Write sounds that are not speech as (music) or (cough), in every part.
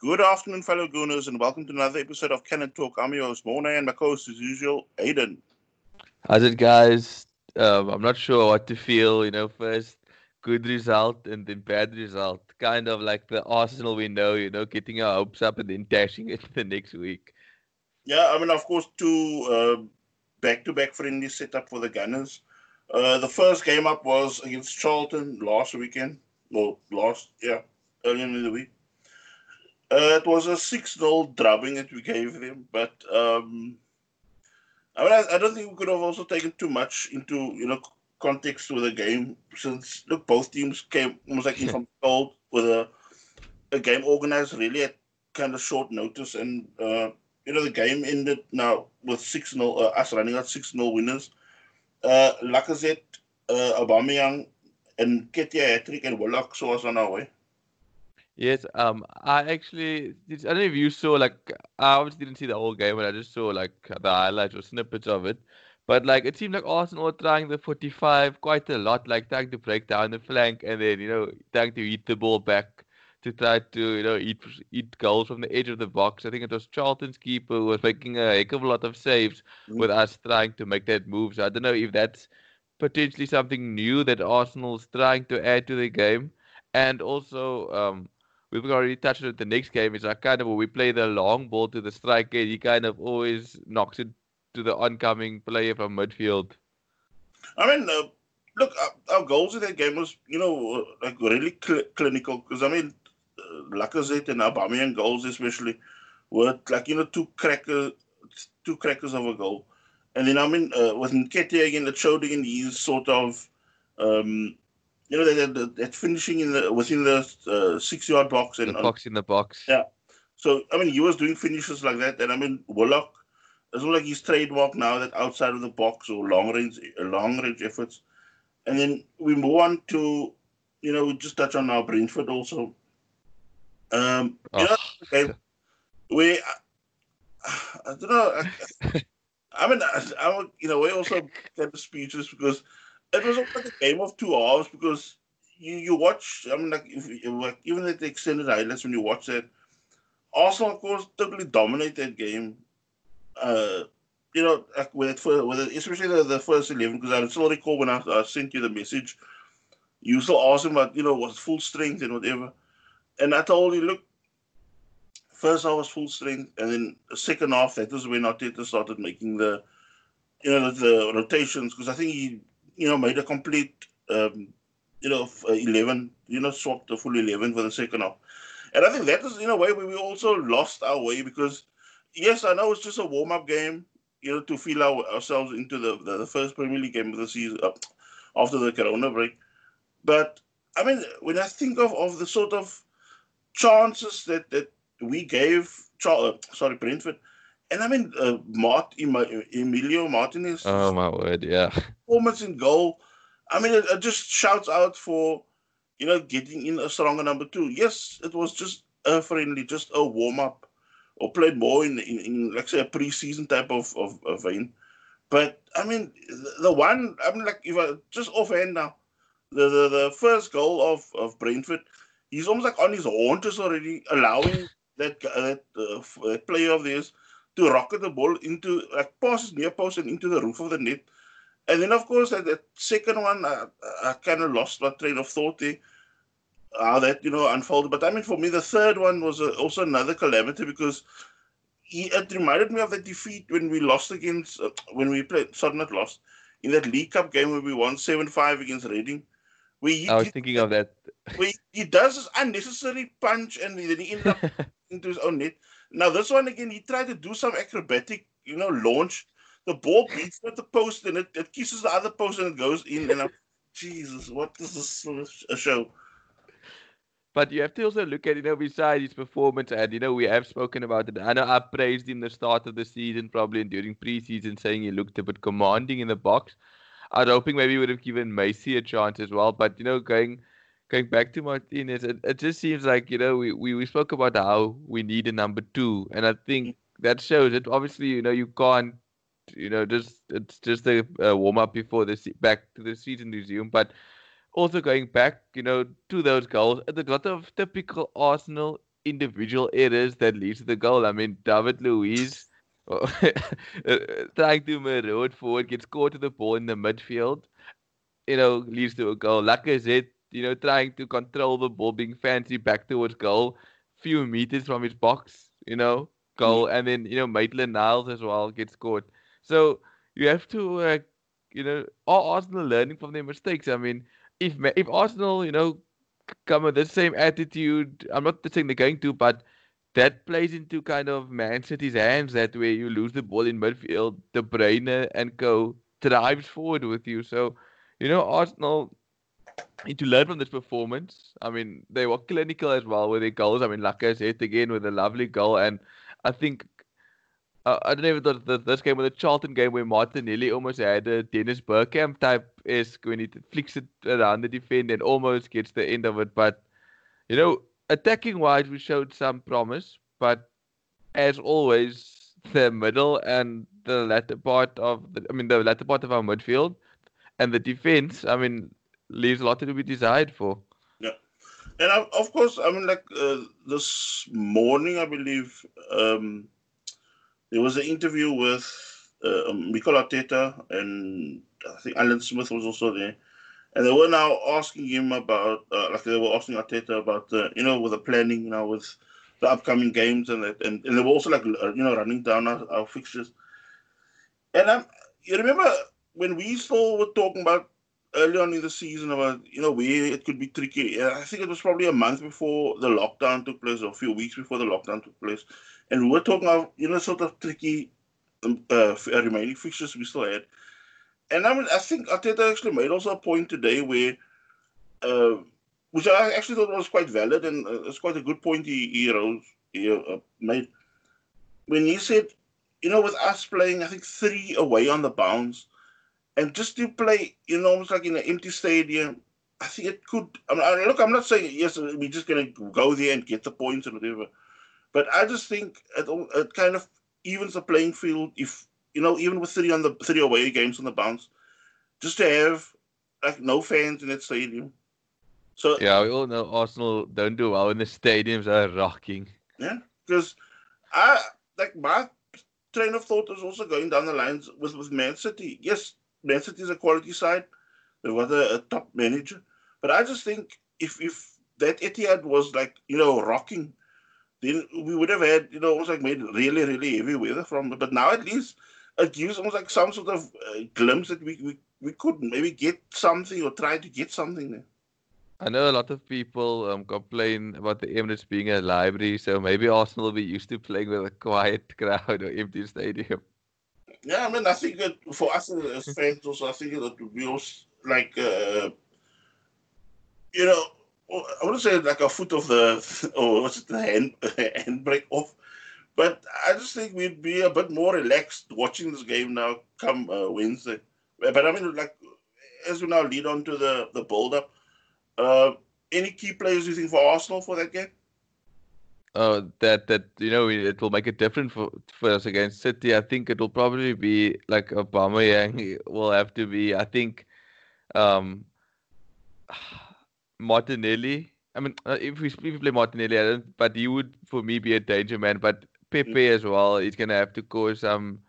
Good afternoon, fellow Gooners, and welcome to another episode of Cannon Talk. I'm your host, and my co-host, as usual, Aiden. How's it, guys? Um, I'm not sure what to feel. You know, first good result and then bad result. Kind of like the Arsenal we know. You know, getting our hopes up and then dashing it (laughs) the next week. Yeah, I mean, of course, two uh, back-to-back friendly setup for the Gunners. Uh, the first game up was against Charlton last weekend. Well, last yeah, earlier in the week. Uh, it was a 6 0 drubbing that we gave them, but um, I mean, I, I, don't think we could have also taken too much into you know context with the game since look both teams came almost like in (laughs) from cold with a a game organized really at kind of short notice, and uh, you know the game ended now with six 0 uh, us running out six 0 winners. Uh, Lacazette, uh, Aubameyang, and Nketiah hat-trick and Willock saw us on our way. Yes, um, I actually, I don't know if you saw, like, I obviously didn't see the whole game, but I just saw, like, the highlights or snippets of it. But, like, it seemed like Arsenal were trying the 45 quite a lot, like, trying to break down the flank and then, you know, trying to eat the ball back to try to, you know, eat eat goals from the edge of the box. I think it was Charlton's keeper who was making a heck of a lot of saves mm-hmm. with us trying to make that move. So I don't know if that's potentially something new that Arsenal's trying to add to the game. And also, um, we've already touched on it. The next game is like kind of where we play the long ball to the striker. He kind of always knocks it to the oncoming player from midfield. I mean, uh, look, our, our, goals in that game was, you know, like really cl- clinical. Because I mean, uh, Lacazette and Aubameyang goals especially were like you know two crackers, two crackers of a goal. And then I mean, uh, with Nketiah again, it showed again he's sort of um, you know, that, that, that finishing in the within the uh, six yard box and the box in the box. Yeah. So I mean, he was doing finishes like that, and I mean, Willock, it's not like his trademark now that outside of the box or long range, long range efforts. And then we move on to, you know, we just touch on our Brentford also. Um, oh. you know, okay, we, I, I don't know. I, (laughs) I mean, I, I, you know, we also get the speeches because it was like a game of two hours because you, you watch. I mean, like if, like, even at the extended highlights when you watch it, Arsenal of course totally dominate that game. Uh, you know, like with it for with it, especially the, the first eleven because I still recall when I, I sent you the message, you still asked him about you know was full strength and whatever, and I told you look. First half was full strength, and then the second half that was when Arteta started making the, you know, the, the rotations because I think he you know, made a complete, um, you know, uh, 11, you know, swapped the full 11 for the second half. And I think that is, in a way, where we also lost our way because, yes, I know it's just a warm up game, you know, to feel our, ourselves into the, the, the, first Premier League game of the season uh, after the Corona break. But, I mean, when I think of, of the sort of chances that, that we gave, uh, sorry, Brentford, and I mean, uh, Mart, Emilio Martinez. Oh my word, yeah. Performance in goal. I mean, it, it, just shouts out for, you know, getting in a stronger number two. Yes, it was just a friendly, just a warm up, or played more in, in, in like say a preseason type of of, of vein. But I mean, the, the one I mean, like if I just offhand now, the the, the first goal of of Brentford, he's almost like on his haunches already, allowing that that uh, player of theirs to rocket the ball into like passes near post and into the roof of the net. And then, of course, that, that second one, uh, I kind of lost my train of thought there, how that, you know, unfolded. But I mean, for me, the third one was uh, also another calamity because he, it reminded me of the defeat when we lost against, uh, when we played, sorry, not lost, in that League Cup game where we won 7 5 against Reading. Where he, I was thinking of that. Where he does this unnecessary punch and then he ends up (laughs) into his own net. Now this one again, he tried to do some acrobatic, you know, launch. The ball beats at the post and it, it kisses the other post and it goes in. And I'm, (laughs) Jesus, what is this a show? But you have to also look at, you know, besides his performance, and you know, we have spoken about it. I know I praised him the start of the season, probably and during preseason, saying he looked a bit commanding in the box. I was hoping maybe he would have given Macey a chance as well. But you know, going going back to Martinez, it, it just seems like, you know, we, we, we spoke about how we need a number two. And I think mm. that shows it. Obviously, you know, you can't, you know, just it's just a, a warm up before the back to the season resume. But also going back, you know, to those goals, a lot of typical Arsenal individual errors that leads to the goal. I mean, David Luiz (laughs) uh, trying to maraud forward, gets caught to the ball in the midfield, you know, leads to a goal. Lacazette, you know, trying to control the ball, being fancy back towards goal, few meters from his box, you know, goal. Mm. And then, you know, Maitland Niles as well gets caught. So you have to, uh, you know, are Arsenal learning from their mistakes? I mean, if if Arsenal, you know, come with the same attitude, I'm not saying they're going to, but that plays into kind of Man City's hands that way you lose the ball in midfield, De Bruyne and go drives forward with you. So, you know, Arsenal to learn from this performance. I mean, they were clinical as well with their goals. I mean, Lacazette again with a lovely goal. And I think, uh, I don't even know it was this game or the Charlton game where Martinelli almost had a Dennis Bergkamp type esque when he flicks it around the defender and almost gets the end of it. But, you know, attacking wise, we showed some promise, but as always, the middle and the latter part of the, I mean, the latter part of our midfield and the defense, I mean, leaves a lot to be desired for. Yeah, and of course, I mean, like uh, this morning, I believe um, there was an interview with uh, Mikel Arteta and I think Alan Smith was also there and they were now asking him about, uh, like they were asking Arteta about, the, you know, with the planning, you know, with the upcoming games, and and, and they were also like, uh, you know, running down our, our fixtures. And um, you remember when we still were talking about early on in the season about, you know, where it could be tricky. I think it was probably a month before the lockdown took place, or a few weeks before the lockdown took place, and we were talking about, you know, sort of tricky um, uh, remaining fixtures we still had and I mean, I think Arteta actually made also a point today where, uh, which I actually thought was quite valid and uh, it's quite a good point he, he, rose, he uh, made. When he said, you know, with us playing, I think three away on the bounce, and just to play, you know, almost like in an empty stadium, I think it could. I mean, look, I'm not saying yes, we're just going to go there and get the points or whatever, but I just think it, it kind of evens the playing field if you know, even with three on the three away games on the bounce, just to have like no fans in that stadium. So yeah, we all know Arsenal don't do well when the stadiums are rocking. Yeah, because I like my train of thought is also going down the lines with with Man City. Yes, City is a quality side. They've got a, a top manager, but I just think if if that Etihad was like you know rocking, then we would have had you know almost like made really really heavy weather from it. But now at least it gives almost like some sort of uh, glimpse that we, we, we could maybe get something or try to get something there. I know a lot of people um, complain about the Emirates being a library, so maybe Arsenal will be used to playing with a quiet (laughs) crowd or empty stadium. Yeah, I mean, I think for us as fans, also, I think that we also like, uh, you know, I wouldn't say like a foot of the, (laughs) or what's it, the hand, (laughs) handbrake off, but I just think we'd be a bit more relaxed watching this game now come uh, Wednesday. But I mean, like, as we now lead on to the, the build up, uh, any key players you think for Arsenal for that game? Uh, that that you know it will make it different for for us against City. I think it will probably be like Aubameyang (laughs) will have to be. I think um, (sighs) Martinelli. I mean, uh, if we, if we play Martinelli, I don't, but he would for me be a danger man. But Pepe mm. as well. He's gonna have to cause some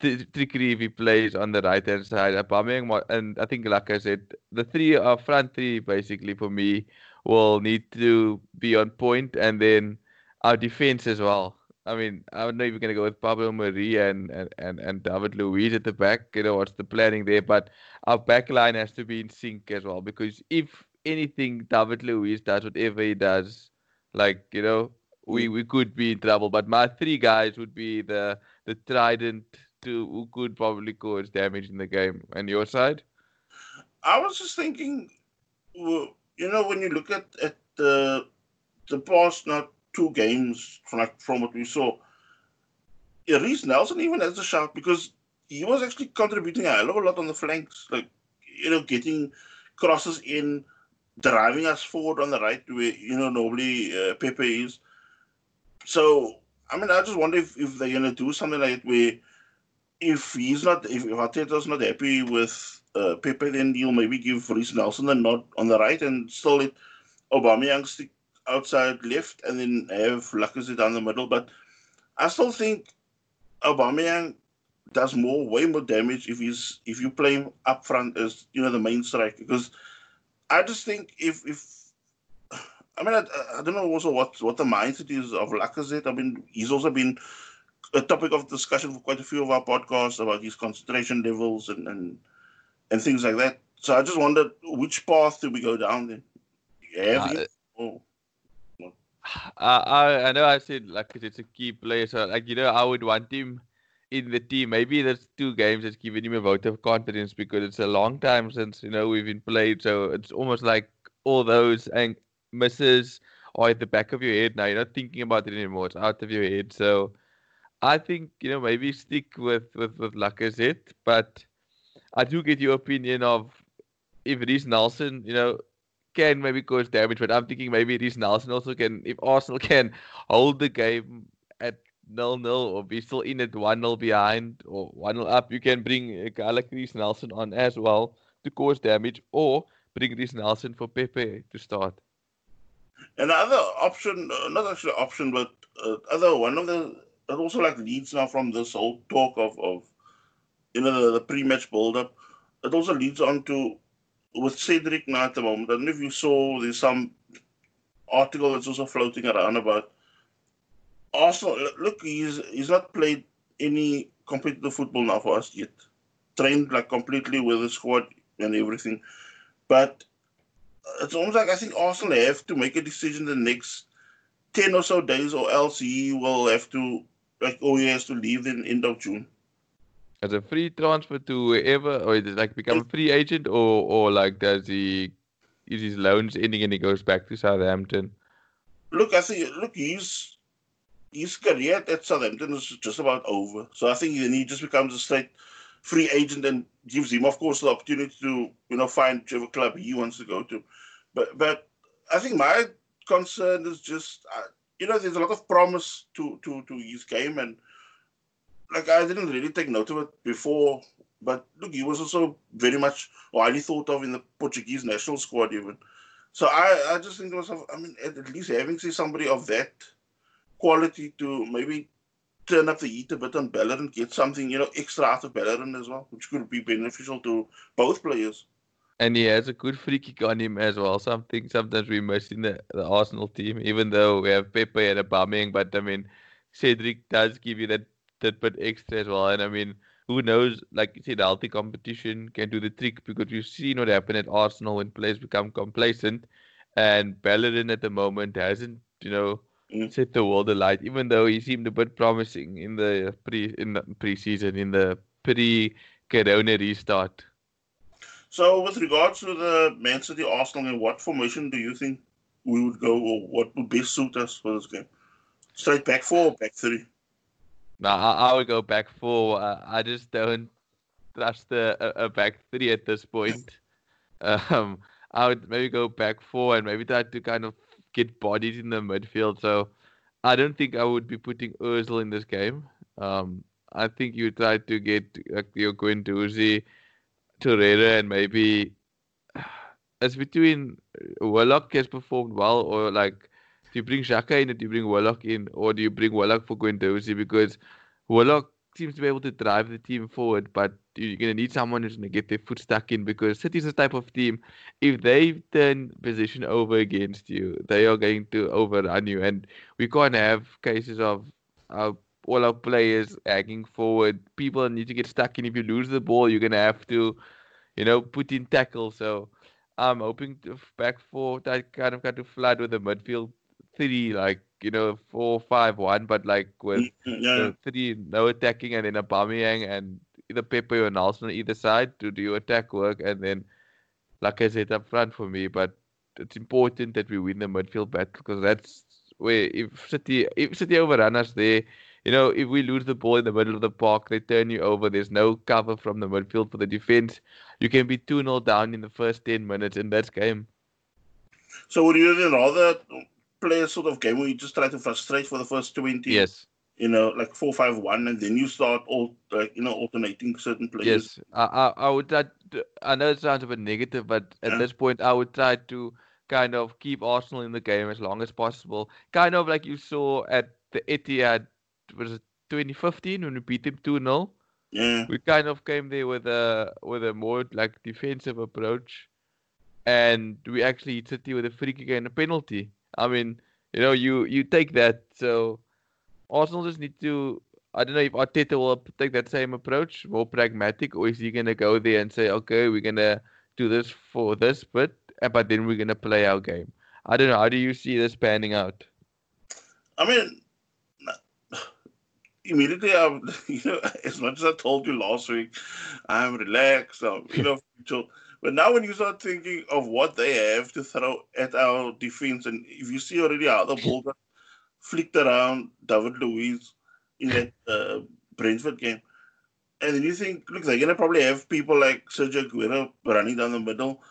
trickery if he plays on the right hand side. Aubameyang and I think, like I said, the three uh, front three basically for me will need to be on point, and then our defense as well. I mean, I'm not even gonna go with Pablo Maria and, and, and, and David Luiz at the back. You know what's the planning there, but our back line has to be in sync as well because if anything, David Luiz does whatever he does, like you know, we, mm. we could be in trouble. But my three guys would be the the trident to who could probably cause damage in the game. And your side? I was just thinking, you know, when you look at, at the the past not two games from like from what we saw, Reiss Nelson even has a shout because he was actually contributing a hell of a lot on the flanks, like you know, getting crosses in, driving us forward on the right where you know normally uh, Pepe is. So I mean, I just wonder if, if they're gonna do something like where if he's not if, if Arteta's not happy with uh, Pepe, then you'll maybe give Reiss Nelson a nod on the right and still let Aubameyang stick outside left and then have Lacazette down the middle. But I still think Aubameyang does more, way more damage if he's if you play him up front as you know the main striker. Because I just think if if I mean I, I don't know also what what the mindset is of Lacazette. I mean he's also been a topic of discussion for quite a few of our podcasts about his concentration levels and and, and things like that. So I just wondered which path do we go down then? Yeah. Uh, I I know I said like it's a key player, so like you know I would want him in the team. Maybe there's two games that's given him a vote of confidence because it's a long time since you know we've been played, so it's almost like all those and misses are at the back of your head now. You're not thinking about it anymore; it's out of your head. So I think you know maybe stick with with with Lacazette, but I do get your opinion of if it is Nelson, you know, can maybe cause damage, but I'm thinking maybe it is Nelson also can. If Arsenal (laughs) can hold the game at nil nil or be still in it one nil behind or one nil up, you can bring a guy like Reiss Nelson on as well to cause damage, or bring Reiss Nelson for Pepe to start. Another option, uh, not actually option, but uh, other one of the also like leads now from this whole talk of of you know the, the pre-match build-up. It also leads on to with Cedric now at the moment. I don't know if you saw there's some article that's also floating around about Arsenal. Look, he's he's not played any competitive football now for us yet. Trained like completely with the squad and everything, but it's almost like I think Arsenal have to make a decision the next ten or so days, or else he will have to like oh he has to leave in end of June as a free transfer to whoever, or does like become a free agent, or or like does he is his loans ending and he goes back to Southampton? Look, I think look he's his career at Southampton is just about over. So I think then he just becomes a straight free agent and gives him, of course, the opportunity to you know find whichever club he wants to go to. But but I think my concern is just uh, you know there's a lot of promise to to to his game and like I didn't really take note of it before, but look, he was also very much widely thought of in the Portuguese national squad even. So I, I just think to myself, I mean, at, least having see somebody of that quality to maybe turn up the heat a bit on Bellerin, get something, you know, extra out of Bellerin as well, which could be beneficial to both players. And he has a good free kick on him as well. Something sometimes we miss in the, the Arsenal team, even though we have Pepe and Aubameyang. But I mean, Cedric does give you that that bit extra as well. And I mean, who knows? Like you said, healthy competition can do the trick because you've seen what happened at Arsenal when players become complacent. And Bellerin at the moment hasn't, you know, mm. set the world alight. Even though he seemed a bit promising in the pre in the preseason, in the pre-Corona restart. So, with regards to the Man City Arsenal, in what formation do you think we would go, or what would best suit us for this game? Straight back four or back three? No, I, I would go back four. I just don't trust a, a, back three at this point. (laughs) Um, I would maybe go back four and maybe try to kind of get bodies in the midfield. So I don't think I would be putting Ozil in this game. Um, I think you try to get like your Guendouzi, Torreira, and maybe (sighs) it's between Willock has performed well or like do you bring Xhaka in or do you bring Willock in or do you bring Willock for Guendouzi? Because Willock seems to be able to drive the team forward, but you're going to need someone who's going to get their foot stuck in because City's the type of team, if they turn position over against you, they are going to overrun you. And we can't have cases of our, all our players hanging forward. People need to get stuck in. If you lose the ball, you're going to have to, you know, put in tackle. So I'm hoping to back for that kind of kind of flood with the midfield three, like you know, four, five, one, but like with mm, yeah. three no attacking and then a Aubameyang and either Pepe or Nelson on either side to do attack work, and then like I said up front for me. But it's important that we win the midfield battle because that's where if City if City overrun us there. You know, if we lose the ball in the middle of the park, they turn you over. There's no cover from the midfield for the defense. You can be 2 0 down in the first 10 minutes, in that's game. So, would you rather play a sort of game where you just try to frustrate for the first 20. Yes. You know, like four, five, one, and then you start all like you know alternating certain players. Yes, I I, I would try. To, I know it sounds a bit negative, but at yeah. this point, I would try to kind of keep Arsenal in the game as long as possible. Kind of like you saw at the Etihad, was it 2015 when we beat them 2 0? Yeah. We kind of came there with a with a more like defensive approach, and we actually hit City with a free kick and a penalty. I mean, you know, you you take that. So Arsenal just need to. I don't know if Arteta will take that same approach, more pragmatic, or is he gonna go there and say, okay, we're gonna do this for this but eh, but then we're gonna play our game. I don't know. How do you see this panning out? I mean, immediately, I'm, (laughs) you know, as much as I told you last week, I'm relaxed. I'm, you know, (laughs) but now when you start thinking of what they have to throw at our defense, and if you see already how the (laughs) ball got flicked around David Luiz in that uh, Brentford game, and then you think, look, they're gonna probably have people like Sergio Aguero running down the middle,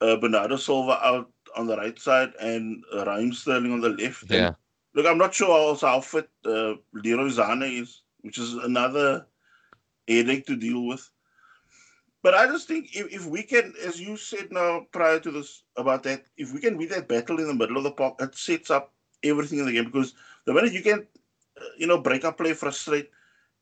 uh, Bernardo Silva out on the right side, and Raheem Sterling on the left. Yeah. And, look, I'm not sure also how fit uh, Leroy is, which is another headache to deal with. But I just think if, if we can, as you said now prior to this about that, if we can win that battle in the middle of the park, it sets up everything in the game because the minute you can, uh, you know, break up play, frustrate,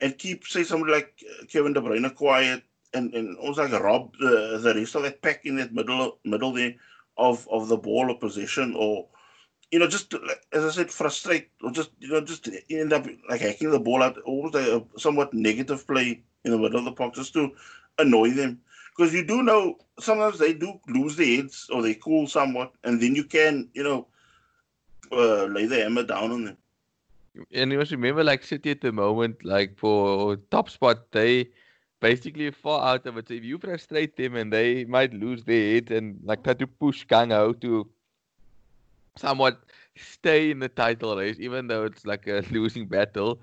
and keep, say, somebody like uh, Kevin De Bruyne quiet, and, and also like rob the, the rest of that pack in that middle middle there of, of the ball or possession or you know, just as I said, frustrate or just you know, just end up like hacking the ball out, almost a somewhat negative play in the middle of the park just to annoy them. Because you do know sometimes they do lose their heads or they cool somewhat, and then you can, you know, uh, lay the hammer down on them. And you must remember, like City at the moment, like for top spot, they basically far out of it. So if you frustrate them and they might lose their head and like try to push out to somewhat stay in the title race, even though it's like a (laughs) losing battle.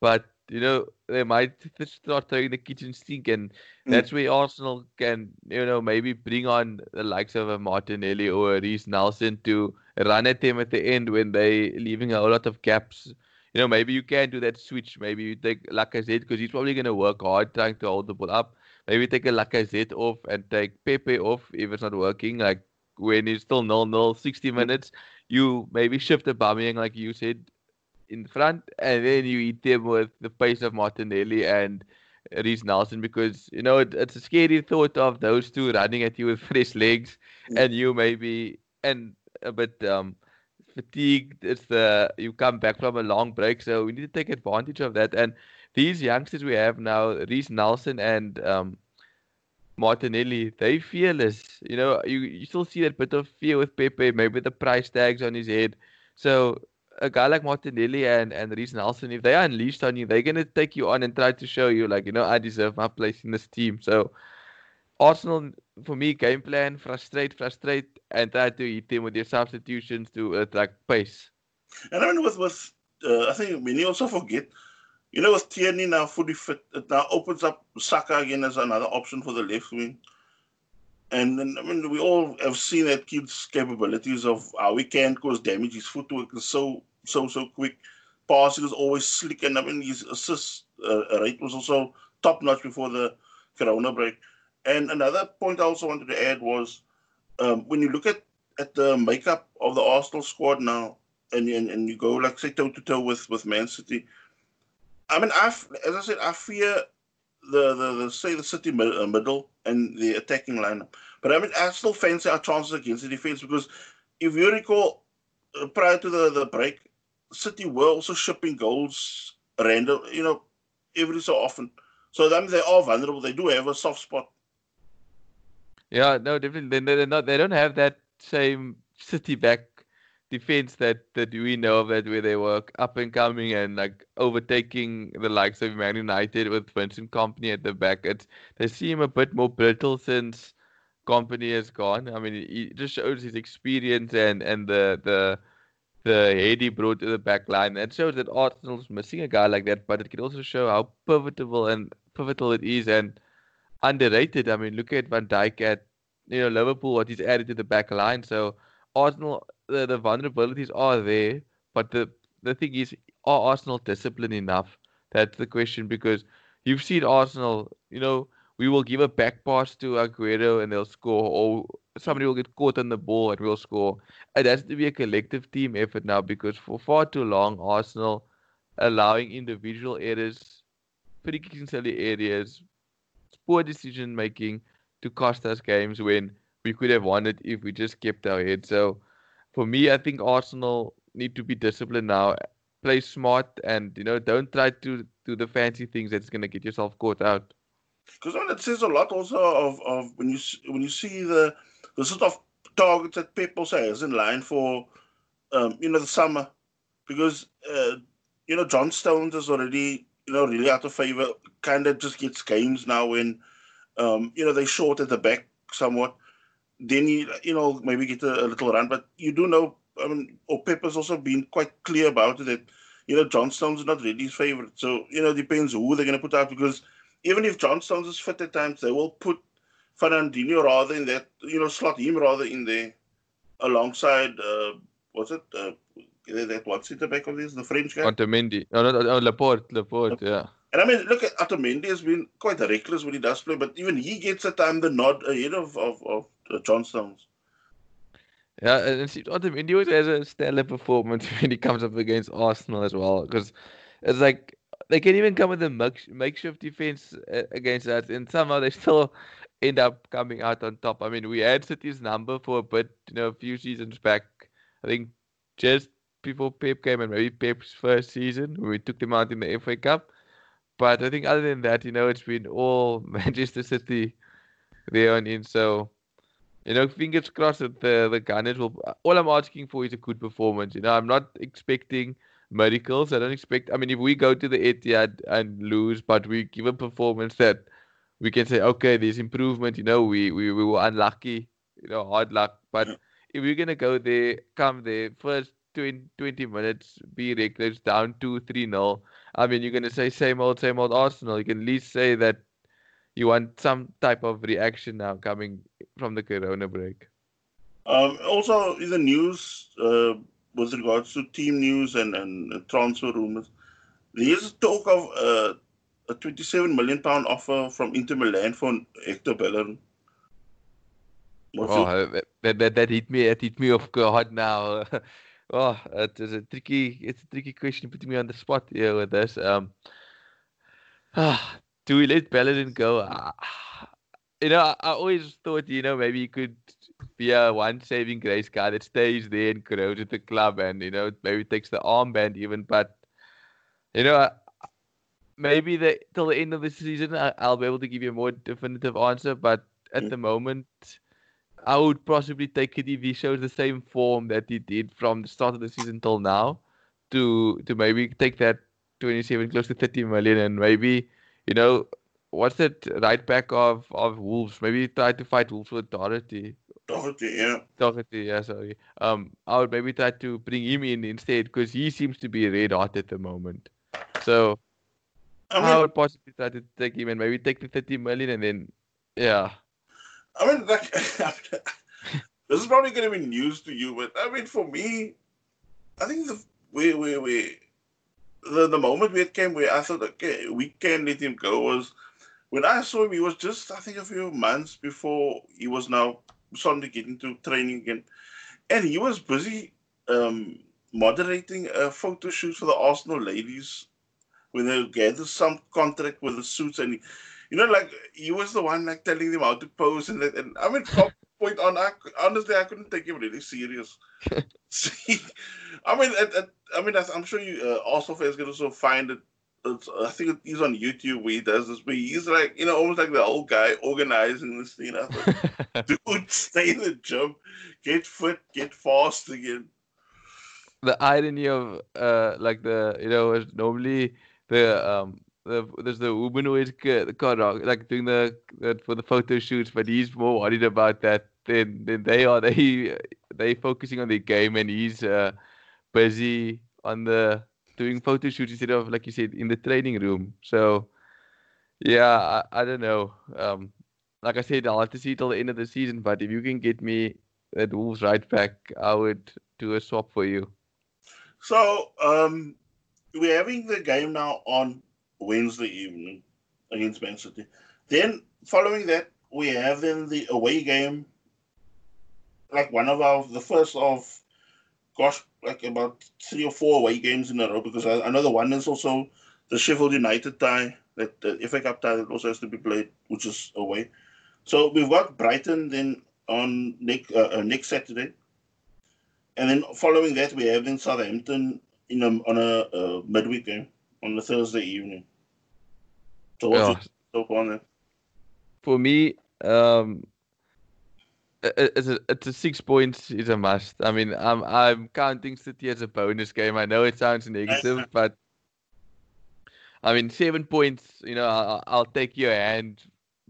But you know, they might start throwing the kitchen sink, and mm. that's where Arsenal can, you know, maybe bring on the likes of a Martinelli or a Reiss Nelson to run at them at the end when they leaving a lot of gaps. You know, maybe you can do that switch. Maybe you take Lacazette because he's probably going to work hard trying to hold the ball up. Maybe take a Lacazette off and take Pepe off if it's not working. Like when it's still 0 0, 60 minutes, you maybe shift the Aubameyang, like you said, in front, and then you eat them with the pace of Martinelli and Reiss Nelson because, you know, it, it's a scary thought of those two running at you with (laughs) fresh legs and you maybe, and a bit um, fatigued. It's the, you come back from a long break, so we need to take advantage of that. And these youngsters we have now, Reiss Nelson and um, Martinelli, they fearless. You know, you, you still see that bit of fear with Pepe, maybe the price tags on his head. So a guy like Martinelli and, and Reiss Nelson, if they are unleashed on you, they're gonna take you on and try to show you like, you know, I deserve my place in this team. So Arsenal for me, game plan, frustrate, frustrate, and try to eat them with your substitutions to attract pace. And I mean with with uh, I think many also forget you know, with Tierney now fully fit, it now opens up Saka again as another option for the left wing. And then, I mean, we all have seen that kid's capabilities of how he can cause damage. His footwork is so, so, so quick. Passing is always slick. And I mean, his assist uh, rate was also top notch before the Corona break. And another point I also wanted to add was um, when you look at, at the makeup of the Arsenal squad now, and, and, and you go, like, say, toe to toe with, with Man City, I mean, I as I said, I fear the the, the say the city uh, middle and the attacking lineup. But I mean, I still fancy our chances against the defense because if you recall, uh, prior to the, the break, City were also shipping goals random, you know, every so often. So I mean, they are vulnerable. They do have a soft spot. Yeah, no, definitely. They're not. They don't have that same City back defense that that we know of that where they were up and coming and like overtaking the likes of Man United with Vincent Kompany at the back. It's they seem a bit more brittle since Kompany has gone. I mean, he just shows his experience and and the the the head he brought to the back line. That shows that Arsenal's missing a guy like that, but it can also show how pivotal and pivotal it is and underrated. I mean, look at Van Dijk at you know Liverpool, what he's added to the back line. So Arsenal the, the vulnerabilities are there, but the the thing is, are Arsenal disciplined enough? That's the question because you've seen Arsenal. You know, we will give a back pass to Aguero and they'll score, or somebody will get caught on the ball and we'll score. It has to be a collective team effort now because for far too long, Arsenal allowing individual errors, pretty silly areas, poor decision making to cost us games when we could have won it if we just kept our head. So for me, I think Arsenal need to be disciplined now, play smart, and you know don't try to do the fancy things that's going to get yourself caught out. Because I mean, it says a lot also of, of when you when you see the the sort of targets that people say is in line for um, you know the summer, because uh, you know John Stones is already you know really out of favor. Kind of just gets games now when um, you know they short at the back somewhat. Then you you know maybe get a, a little run, but you do know. I mean, or Pepper's also been quite clear about it that you know John Stones is not really his favorite. So you know depends who they're going to put out because even if John Stones is fit at times, they will put Fernandinho rather in that, you know, slot him rather in there alongside, uh, what's it, uh, that one centre back of this, the French guy? Otamendi. No, no, no, Laporte, Laporte, yeah. And I mean, look at Otamendi has been quite reckless when he does play, but even he gets at time the nod ahead of, of, of uh, John Stones. Yeah, and it seems Otamendi always has a stellar performance (laughs) when he comes up against Arsenal as well, because it's like they can even come with a makeshift defense uh, against us, and somehow they still end up coming out on top. I mean, we had City's number for a bit, you know, a few seasons back. I think just before Pep came and maybe Pep's first season, we took them out in the FA Cup. But I think other than that, you know, it's been all (laughs) Manchester City there on in. So, you know, fingers crossed that the the Gunners will. All I'm asking for is a good performance. You know, I'm not expecting miracles. I don't expect. I mean, if we go to the Etihad and lose, but we give a performance that we can say, okay, there's improvement. You know, we we, we were unlucky. You know, hard luck. But if we're gonna go there, come there first 20, 20 minutes, be reckless, down two, three nil. I mean, you're gonna say same old, same old Arsenal. You can at least say that you want some type of reaction now coming from the Corona break. Um, also, in the news, uh, with regards to team news and, and transfer rumors, there's talk of uh, a 27 million pound offer from Inter Milan for Hector Bellerin. What's oh, that, that, that hit me. That hit me off guard now. (laughs) oh, it is a tricky. It's a tricky question putting me on the spot here with this. Um, (sighs) ah, do we let Bellerin go? Ah, you know, I, I always thought, you know, maybe he could be a one saving grace guy that stays there and grows at the club and, you know, maybe takes the armband even. But, you know, maybe the, till the end of the season, I, I'll be able to give you a more definitive answer. But at mm. the moment, I would possibly take it if he shows the same form that he did from the start of the season till now to to maybe take that 27 close to 30 million and maybe you know what's that right back of of Wolves? Maybe try to fight Wolves with Doherty. Doherty, yeah. Doherty, yeah. Sorry. Um, I would maybe try to bring him in instead because he seems to be red hot at the moment. So I, mean, I would possibly try to take him and maybe take the thirty million and then, yeah. I mean, like, (laughs) this is probably going to be news to you, but I mean, for me, I think the we we we the the moment we came where I thought, okay, we can let him go was when I saw him, he was just, I think, a few months before he was now starting to get into training again. And he was busy um, moderating a photo shoot for the Arsenal ladies when they gathered some contract with the suits. And, you know, like, he was the one, like, telling them how to pose. And, and I mean, (laughs) point on, I, honestly, I couldn't take it really serious. (laughs) See, I mean, I, mean, I'm sure you, uh, Arsenal fans can also find it it's, I think he's on YouTube where he does this, but he's like, you know, almost like the old guy organizing this thing. I thought, (laughs) dude, stay in the gym, get fit, get fast again. The irony of, uh, like the, you know, normally the, um, the, there's the humanoid the car like doing the, the for the photo shoots, but he's more worried about that than than they are. They they focusing on the game, and he's uh, busy on the doing photo shoots instead of like you said in the training room. So yeah, I, I don't know. Um, like I said, I'll have to see till the end of the season. But if you can get me that Wolves right back, I would do a swap for you. So um, we're having the game now on Wednesday evening against Man City. Then following that, we have then the away game like one of our the first of gosh like about three or four away games in a row because the one is also the Sheffield United tie that the FA Cup tie that also has to be played, which is away. So we've got Brighton then on next uh, uh, next Saturday, and then following that we have then Southampton in a, on a uh, midweek game on the Thursday evening. So what's your on? For me, um, it's a, it's a six points is a must. I mean, I'm I'm counting City as a bonus game. I know it sounds negative, but I mean, seven points. You know, I'll, I'll take your hand,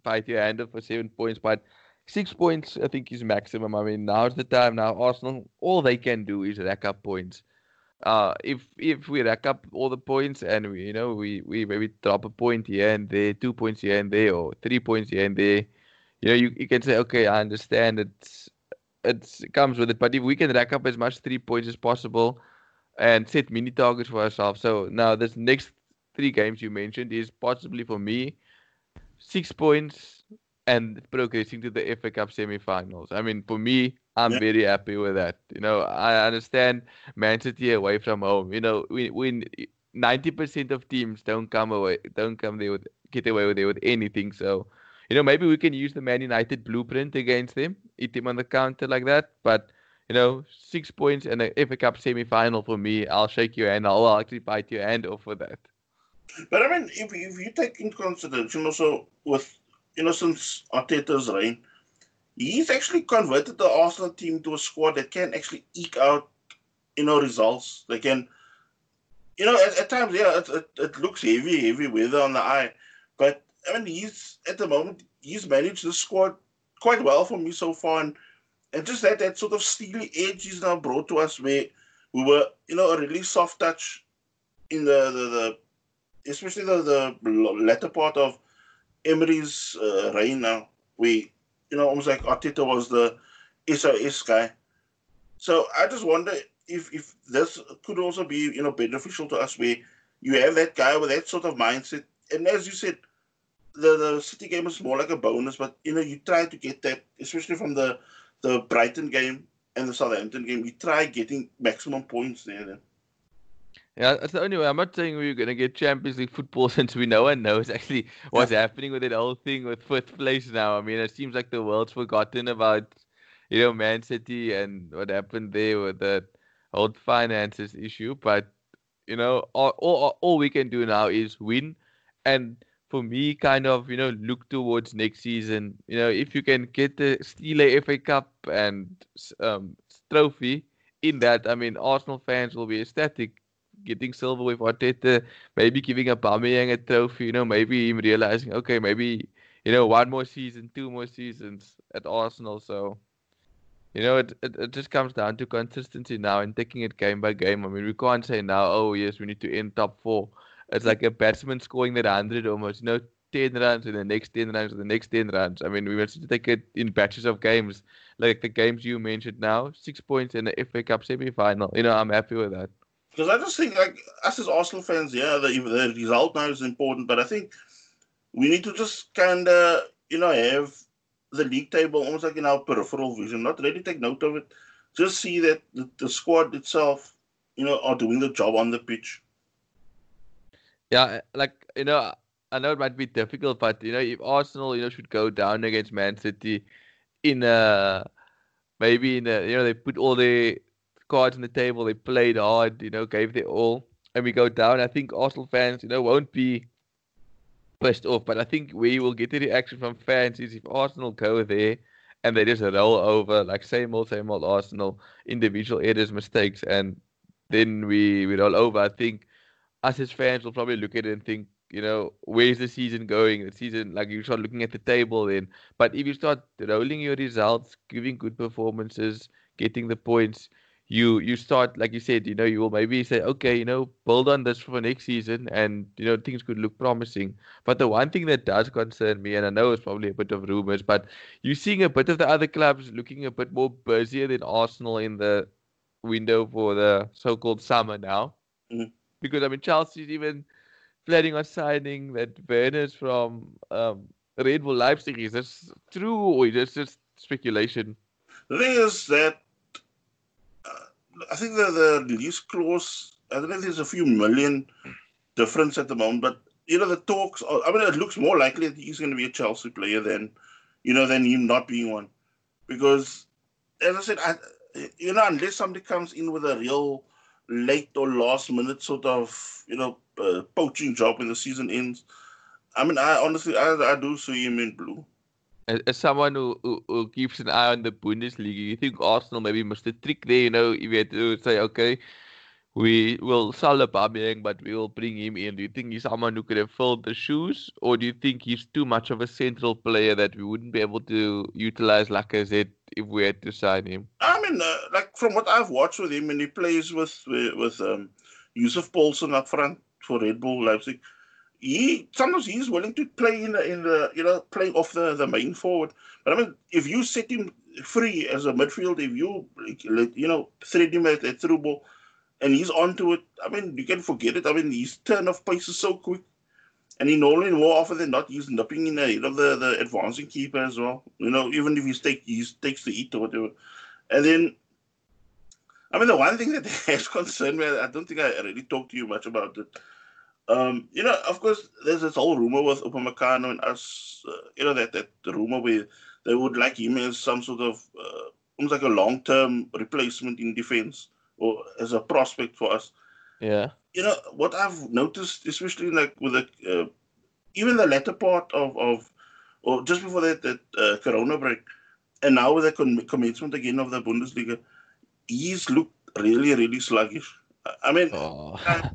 fight your hand for seven points, but six points I think is maximum. I mean, now's the time. Now Arsenal, all they can do is rack up points. Uh, if if we rack up all the points and we, you know, we we maybe drop a point here and there, two points here and there, or three points here and there you know, you, you can say, okay, I understand it's it's it comes with it, but if we can rack up as much three points as possible and set mini targets for ourselves. So now this next three games you mentioned is possibly for me six points and progressing to the FA Cup semi-finals. I mean, for me, I'm yeah. very happy with that. You know, I understand Man City away from home. You know, we when 90% of teams don't come away, don't come there with get away with it with anything. So you know, maybe we can use the Man United blueprint against them, eat them on the counter like that. But you know, six points and a FA Cup semi-final for me. I'll shake your hand. I'll actually bite your hand off for that. But I mean, if, if you take into consideration also with you know since Arteta's reign, he's actually converted the Arsenal team to a squad that can actually eke out you know results. They can, you know, at, at times yeah, it, it, it looks heavy, heavy weather on the eye, but I mean, he's at the moment he's managed the squad quite well for me so far, and and just that that sort of steely edge he's now brought to us, where we were you know a really soft touch in the the, the especially the the latter part of Emery's uh, reign now, we you know almost like Arteta was the SOS guy. So I just wonder if if this could also be you know beneficial to us, where you have that guy with that sort of mindset, and as you said the, the City game is more like a bonus, but you know, you try to get that, especially from the the Brighton game and the Southampton game, you try getting maximum points there then. Yeah, that's the only way. I'm not saying we're going to get Champions League football (laughs) since we no one knows actually what's happening with that whole thing with fifth place now. I mean, it seems like the world's forgotten about, you know, Man City and what happened there with the old finances issue. But, you know, all, all, all we can do now is win. And for me, kind of, you know, look towards next season. You know, if you can get the Steele FA Cup and um, trophy in that, I mean, Arsenal fans will be ecstatic getting silver with Arteta, maybe giving a Aubameyang a trophy, you know, maybe him realizing, okay, maybe, you know, one more season, two more seasons at Arsenal. So, you know, it, it, it just comes down to consistency now and taking it game by game. I mean, we can't say now, oh, yes, we need to end top four it's like a batsman scoring that 100 almost, you know, 10 runs and the next 10 runs and the next 10 runs. I mean, we must take it in batches of games, like the games you mentioned now, six points in the FA Cup semi final. You know, I'm happy with that. Because I just think, like, us as Arsenal fans, yeah, the, the result now is important, but I think we need to just kind of, you know, have the league table almost like in our peripheral vision, not really take note of it. Just see that the, the squad itself, you know, are doing the job on the pitch. Yeah, like you know, I know it might be difficult, but you know, if Arsenal, you know, should go down against Man City in a maybe in a you know they put all their cards on the table, they played hard, you know, gave their all, and we go down. I think Arsenal fans, you know, won't be pissed off, but I think we will get the reaction from fans is if Arsenal go there and they just roll over like same old same old Arsenal individual errors, mistakes, and then we we roll over. I think us as fans will probably look at it and think, you know, where's the season going? The season, like you start looking at the table then. But if you start rolling your results, giving good performances, getting the points, you you start like you said, you know, you will maybe say, okay, you know, build on this for next season, and you know things could look promising. But the one thing that does concern me, and I know it's probably a bit of rumors, but you're seeing a bit of the other clubs looking a bit more busier than Arsenal in the window for the so-called summer now. Mm-hmm because I mean Chelsea's even planning on signing that Werner's from um, Red Bull Leipzig. Is this true or is this just speculation? The thing is that I think the the release clause. I don't know if there's a few million difference at the moment, but you know the talks. Are, I mean, it looks more likely that he's going to be a Chelsea player than you know than him not being one, because as I said, I, you know, unless somebody comes in with a real late or last minute sort of you know uh, poaching job when the season ends. I mean, I honestly, I, I do see him in blue. As, as someone who, who, who, keeps an eye on the Bundesliga, you think Arsenal maybe must have trick there, you know, if you had to say, okay, we will sell Aubameyang, but we will bring him in. Do you think he's someone who could have filled the shoes, or do you think he's too much of a central player that we wouldn't be able to utilize like I said, if we had to sign him? I mean, uh, like from what I've watched with him, and he plays with with, um, Yussuf Poulsen up front for Red Bull Leipzig. He sometimes he's willing to play in the in the you know playing off the, the main forward. But I mean, if you set him free as a midfield, if you you know thread him at, at through ball and he's onto it. I mean, you can forget it. I mean, his turn of pace is so quick. And he normally more often than not he's nipping in the head of the, the advancing keeper as well. You know, even if he take he takes the heat or whatever. And then I mean the one thing that (laughs) has concerned me, I don't think I really talked to you much about it. Um, you know, of course, there's this whole rumor with Upamecano and us, uh, you know, that, that rumor where they would like him as some sort of uh, almost like a long term replacement in defense or as a prospect for us. Yeah. You know what I've noticed, especially like with the uh, even the latter part of of or just before that that uh, Corona break, and now with the com- commencement again of the Bundesliga, he's looked really really sluggish. I mean, oh. I,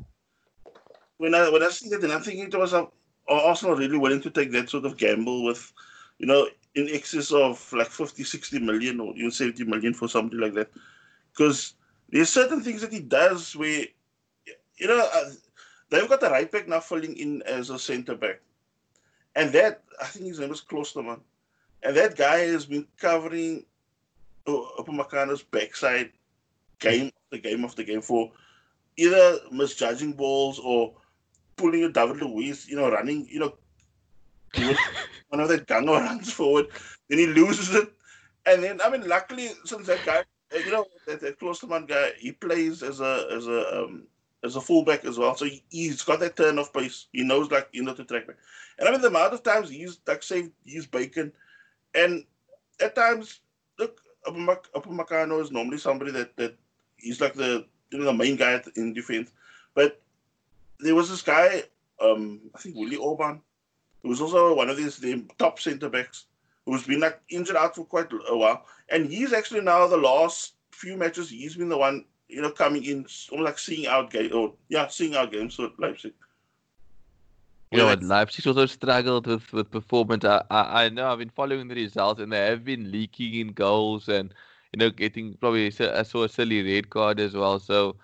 when I when I see that, and I'm thinking to myself, are Arsenal really willing to take that sort of gamble with, you know, in excess of like 50, 60 million or even 70 million for somebody like that? Because there's certain things that he does where, you know, uh, they've got the right back now falling in as a centre back. And that, I think his name is Klostermann. And that guy has been covering Upamecano's backside game the game the game for either misjudging balls or pulling a David Luiz, you know, running, you know, (laughs) one of the Gango runs forward, then he loses it. And then, I mean, luckily, since that guy you know that, that Klostermann guy, he plays as a as a um, as a fullback as well. So he, has got that turn of pace. He knows like you know to track back. And I mean the amount of times he's like saved he's bacon, and at times look Upamecano is normally somebody that that he's like the you know the main guy in defense, but there was this guy um I think Willi Orban, who was also one of these the top centre backs who's been like injured out for quite a while, and he's actually now the last few matches he's been the one you know coming in, almost like seeing out game or yeah, seeing out games for Leipzig. You know what, Leipzig also struggled with, with performance. I, I, I know I've been following the results, and they have been leaking in goals, and you know getting probably I saw a silly red card as well. So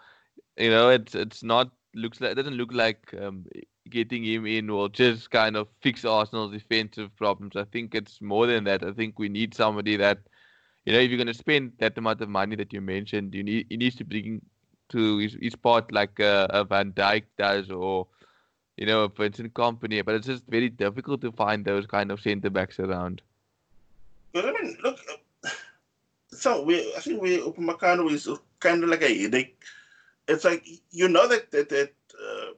you know it's it's not looks like it doesn't look like um, getting him in will just kind of fix Arsenal's defensive problems. I think it's more than that. I think we need somebody that, you know, if you're going to spend that amount of money that you mentioned, you need he needs to bring to his, his part like a, a Van Dijk does or, you know, a Vincent Kompany. But it's just very difficult to find those kind of centre backs around. But I mean, look, so we I think we Upamecano is kind of like a headache. It's like you know that that that. Uh,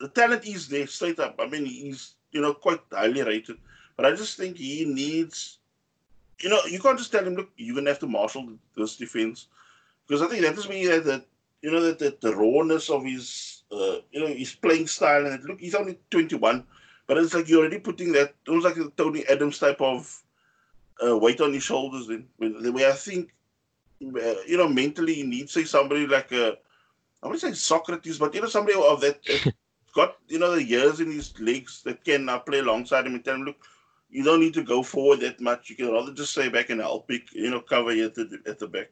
the talent is there straight up. I mean, he's you know quite highly rated, but I just think he needs. You know, you can't just tell him, look, you're gonna have to marshal this defense, because I think that is me that, that you know that, that the rawness of his uh, you know his playing style and look, he's only 21, but it's like you're already putting that almost like a Tony Adams type of uh, weight on his shoulders. Then, the way I think, uh, you know, mentally you need say somebody like a. I to say Socrates, but you know somebody of that, that (laughs) got you know the years in his legs that can uh, play alongside him and tell him, look, you don't need to go forward that much. You can rather just stay back and help pick, you know, cover you at the at the back.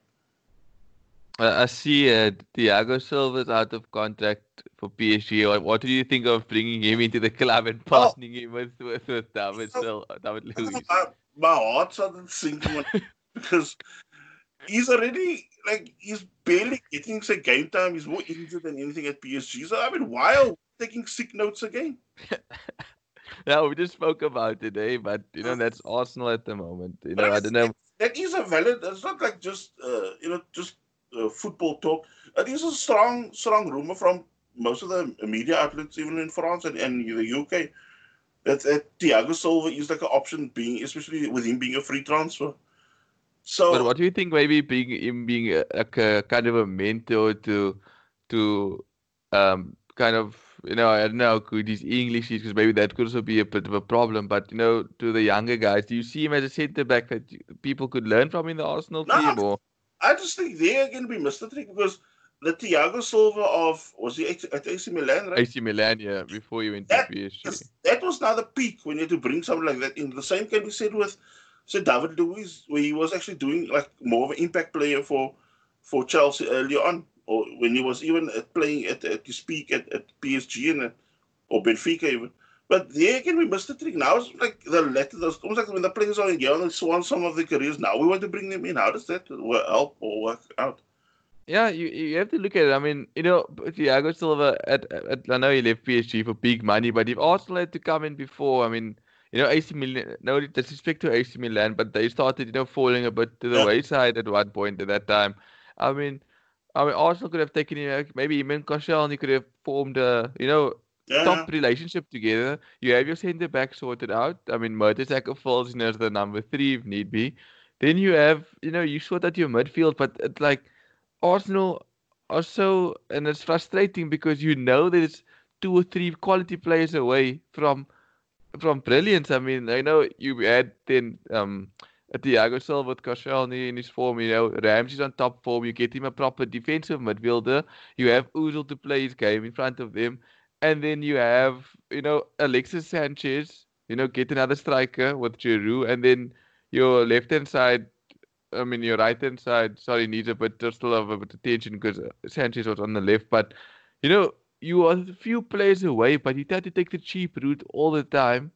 I see uh, Thiago Silva's out of contract for PSG. What, what do you think of bringing him into the club and partnering oh. him with, with, with David, so, David Luiz? My, my heart started sinking (laughs) because he's already like he's barely getting say game time. He's more injured than anything at PSG. So I mean, why are we taking sick notes again. (laughs) yeah, we just spoke about today, but you know that's Arsenal at the moment. You know, I don't know. that is a valid. It's not like just uh, you know just uh, football talk. It is a strong strong rumor from most of the media outlets, even in France and, and the UK, that, that Thiago Silva is like an option, being especially with him being a free transfer. So, but what do you think? Maybe being him being a, like a kind of a mentor to to um kind of you know, I don't know good his English is because maybe that could also be a bit of a problem. But you know, to the younger guys, do you see him as a centre back that people could learn from in the Arsenal no, team? Or I just think they're going to be Mr. Trick because the Thiago Silva of was he at AC Milan, right? AC Milan, yeah, before you went that, to PSG. That was now the peak when you had to bring something like that in. The same can be said with say David Luiz, where he was actually doing like more of an impact player for for Chelsea early on or when he was even playing at, at speak at, at PSG and or Benfica even. But there again, we missed the trick. Now it's like the letter, almost like when the players are young and swan some of the careers. Now we want to bring them in. How does that help or work out? Yeah, you you have to look at it. I mean, you know, Thiago Silva. At, at I know he left PSG for big money, but if Arsenal had to come in before, I mean, you know, AC Milan. No disrespect to AC Milan, but they started, you know, falling a bit to the yeah. wayside at one point at that time. I mean, I mean, Arsenal could have taken him, maybe him and Koscielny, and he could have formed a, you know, yeah. top relationship together. You have your centre back sorted out. I mean, Mertesacker falls in as the number three if need be. Then you have, you know, you sort out your midfield, but it's like Arsenal are so, and it's frustrating because you know there's two or three quality players away from from brilliance. I mean, I know you had then um Thiago Silva with Koscielny in his form, you know, Ramsey's on top form. You get him a proper defensive midfielder. You have Ozil to play his game in front of them. And then you have, you know, Alexis Sanchez, you know, get another striker with Giroud. And then your left hand side, I mean, your right hand side, sorry, needs a bit, still a bit of attention because Sanchez was on the left. But, you know, you are a few players away, but you try to take the cheap route all the time.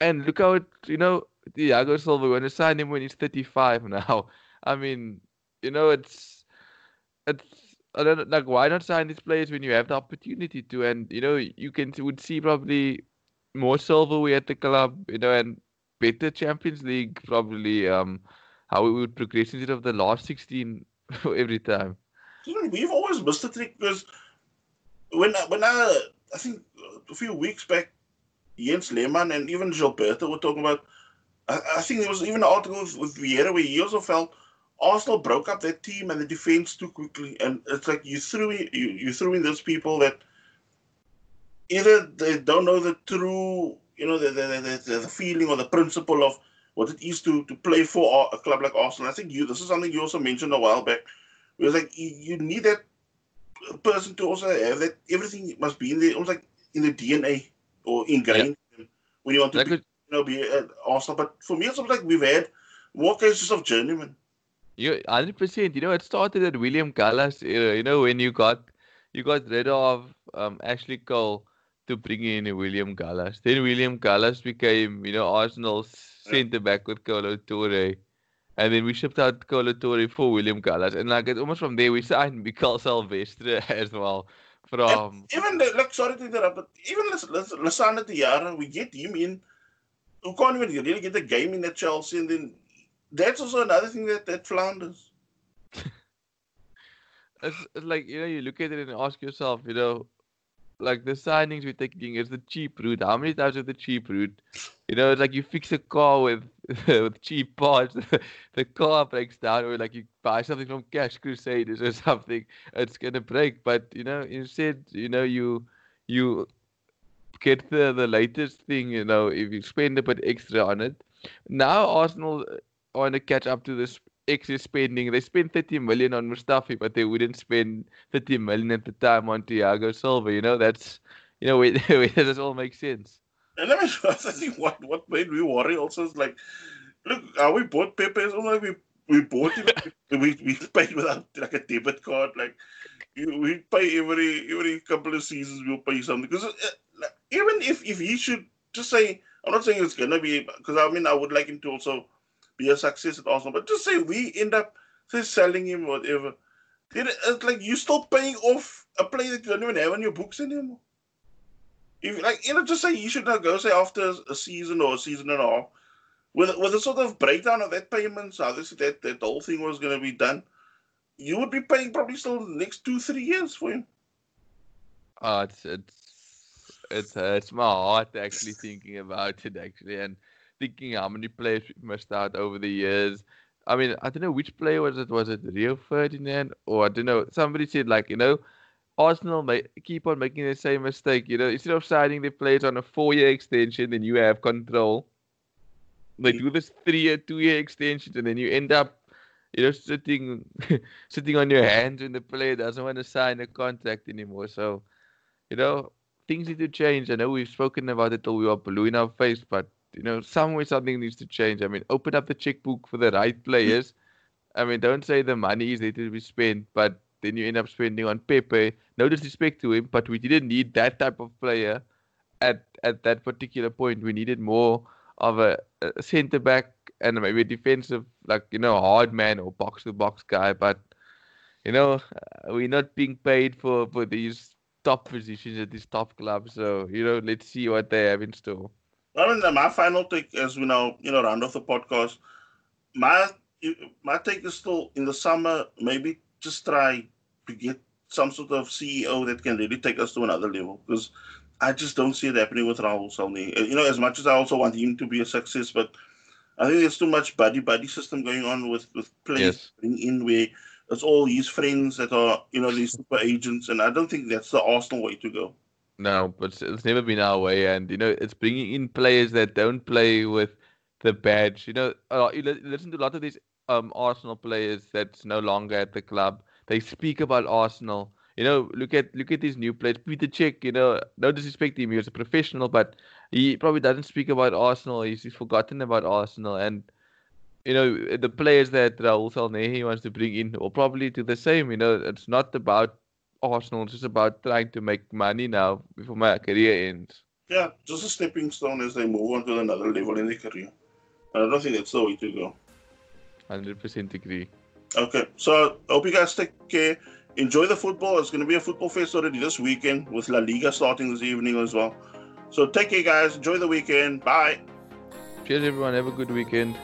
And look how it, you know, Thiago Silva, we're going to sign him when he's 35 now. (laughs) I mean, you know, it's it's I don't know, like why not sign these players when you have the opportunity to, and you know, you can would see probably more silverware at the club, you know, and better Champions League probably. Um, how we would progress instead of the last 16 (laughs) every time. We've always missed the trick because when when I I think a few weeks back, Jens Lehmann and even Gilberto were talking about I, I think there was even an article with, with Vieira where he also felt Arsenal broke up their team and the defense too quickly, and it's like you threw in, you, you threw in those people that either they don't know the true, you know, the the, the, the feeling or the principle of what it is to, to play for a club like Arsenal. I think you this is something you also mentioned a while back. It was like you, you need that person to also have that everything must be in there, almost like in the DNA or ingrained yeah. when you want to that be, could, you know, be at Arsenal. But for me, it's like we've had more cases of journeyman. You hundred percent. You know, it started at William Gallas era. You know, when you got you got rid of um, Ashley Cole to bring in William Gallas. Then William Gallas became, you know, Arsenal's centre back with Kolo Touré. And then we shipped out Kolo Touré for William Gallas. And like it's almost from there we signed (laughs) Mikael Silvestre (laughs) as well. From and even the, look, sorry to interrupt, but even Lassana Diarra, we get him in who can't even really get the game in at Chelsea, and then that's also another thing that that flounders. (laughs) it's, it's like you know, you look at it and ask yourself, you know, like the signings we're taking is the cheap route. How many times is the cheap route? You know, it's like you fix a car with (laughs) with cheap parts, (laughs) the car breaks down, or like you buy something from Cash Crusaders or (laughs) something, it's gonna break. But you know, instead, you know, you you get the, the latest thing, you know, if you spend a bit extra on it. Now Arsenal uh, want to catch up to this extra spending. They spent 30 million on Mustafi, but they wouldn't spend 30 million at the time on Thiago Silva. You know, that's, you know, where, where does this all make sense? And let me (laughs) I think what, what made me worry also is like, look, are we bought Pepe, it's like we, we bought him, (laughs) we, we paid without like a debit card, like, we pay every every couple of seasons we'll pay something because uh, even if if he should just say, I'm not saying it's gonna be because I mean I would like him to also be a success at Arsenal, but just say we end up say selling him whatever. It's like you're still paying off a player that you don't even have on your books anymore. If like you know, just say you should not go say after a season or a season and a half, with with a sort of breakdown of that payments, how this that that whole thing was going to be done, you would be paying probably still the next two three years for him. Oh, it's it's it hurts uh, my heart actually thinking about it actually and thinking how many players we missed out over the years. I mean, I don't know which player was it. Was it Rio Ferdinand or I don't know. Somebody said like you know Arsenal may keep on making the same mistake. You know, instead of signing the players on a four-year extension, then you have control. They do this three-year, two-year extensions, and then you end up, you know, sitting, (laughs) sitting on your hands when the player doesn't want to sign a contract anymore. So, you know, things need to change. I know we've spoken about it till we are blue in our face, but you know, somewhere something needs to change. I mean, open up the checkbook for the right players. I mean, don't say the money is there to be spent, but then you end up spending on Pepe. No disrespect to him, but we didn't need that type of player at at that particular point. We needed more of a, a centre back and maybe a defensive, like you know, hard man or box to box guy. But you know, uh, we're not being paid for for these top positions at these top clubs. So you know, let's see what they have in store. I mean, my final take as we now you know round off the podcast. My my take is still in the summer maybe just try to get some sort of CEO that can really take us to another level because I just don't see it happening with Raul Sanllehi. You know, as much as I also want him to be a success, but I think there's too much buddy buddy system going on with with players yes. in where it's all his friends that are you know these super agents, and I don't think that's the Arsenal way to go. No, but it's never been our way, and you know it's bringing in players that don't play with the badge. You know, uh, you listen to a lot of these um, Arsenal players that's no longer at the club. They speak about Arsenal. You know, look at look at these new players. Peter Cech, you know, no disrespect to him, he was a professional, but he probably doesn't speak about Arsenal. He's, he's forgotten about Arsenal, and you know the players that Raul Sanllehi wants to bring in will probably do the same. You know, it's not about Arsenal; it's just about trying to make money now before my career ends. Yeah, just a stepping stone as they move on to another level in their career. I don't think that's the way to go. 100% agree. Okay, so I hope you guys take care. Enjoy the football. It's going to be a football fest already this weekend with La Liga starting this evening as well. So take care, guys. Enjoy the weekend. Bye. Cheers, everyone. Have a good weekend.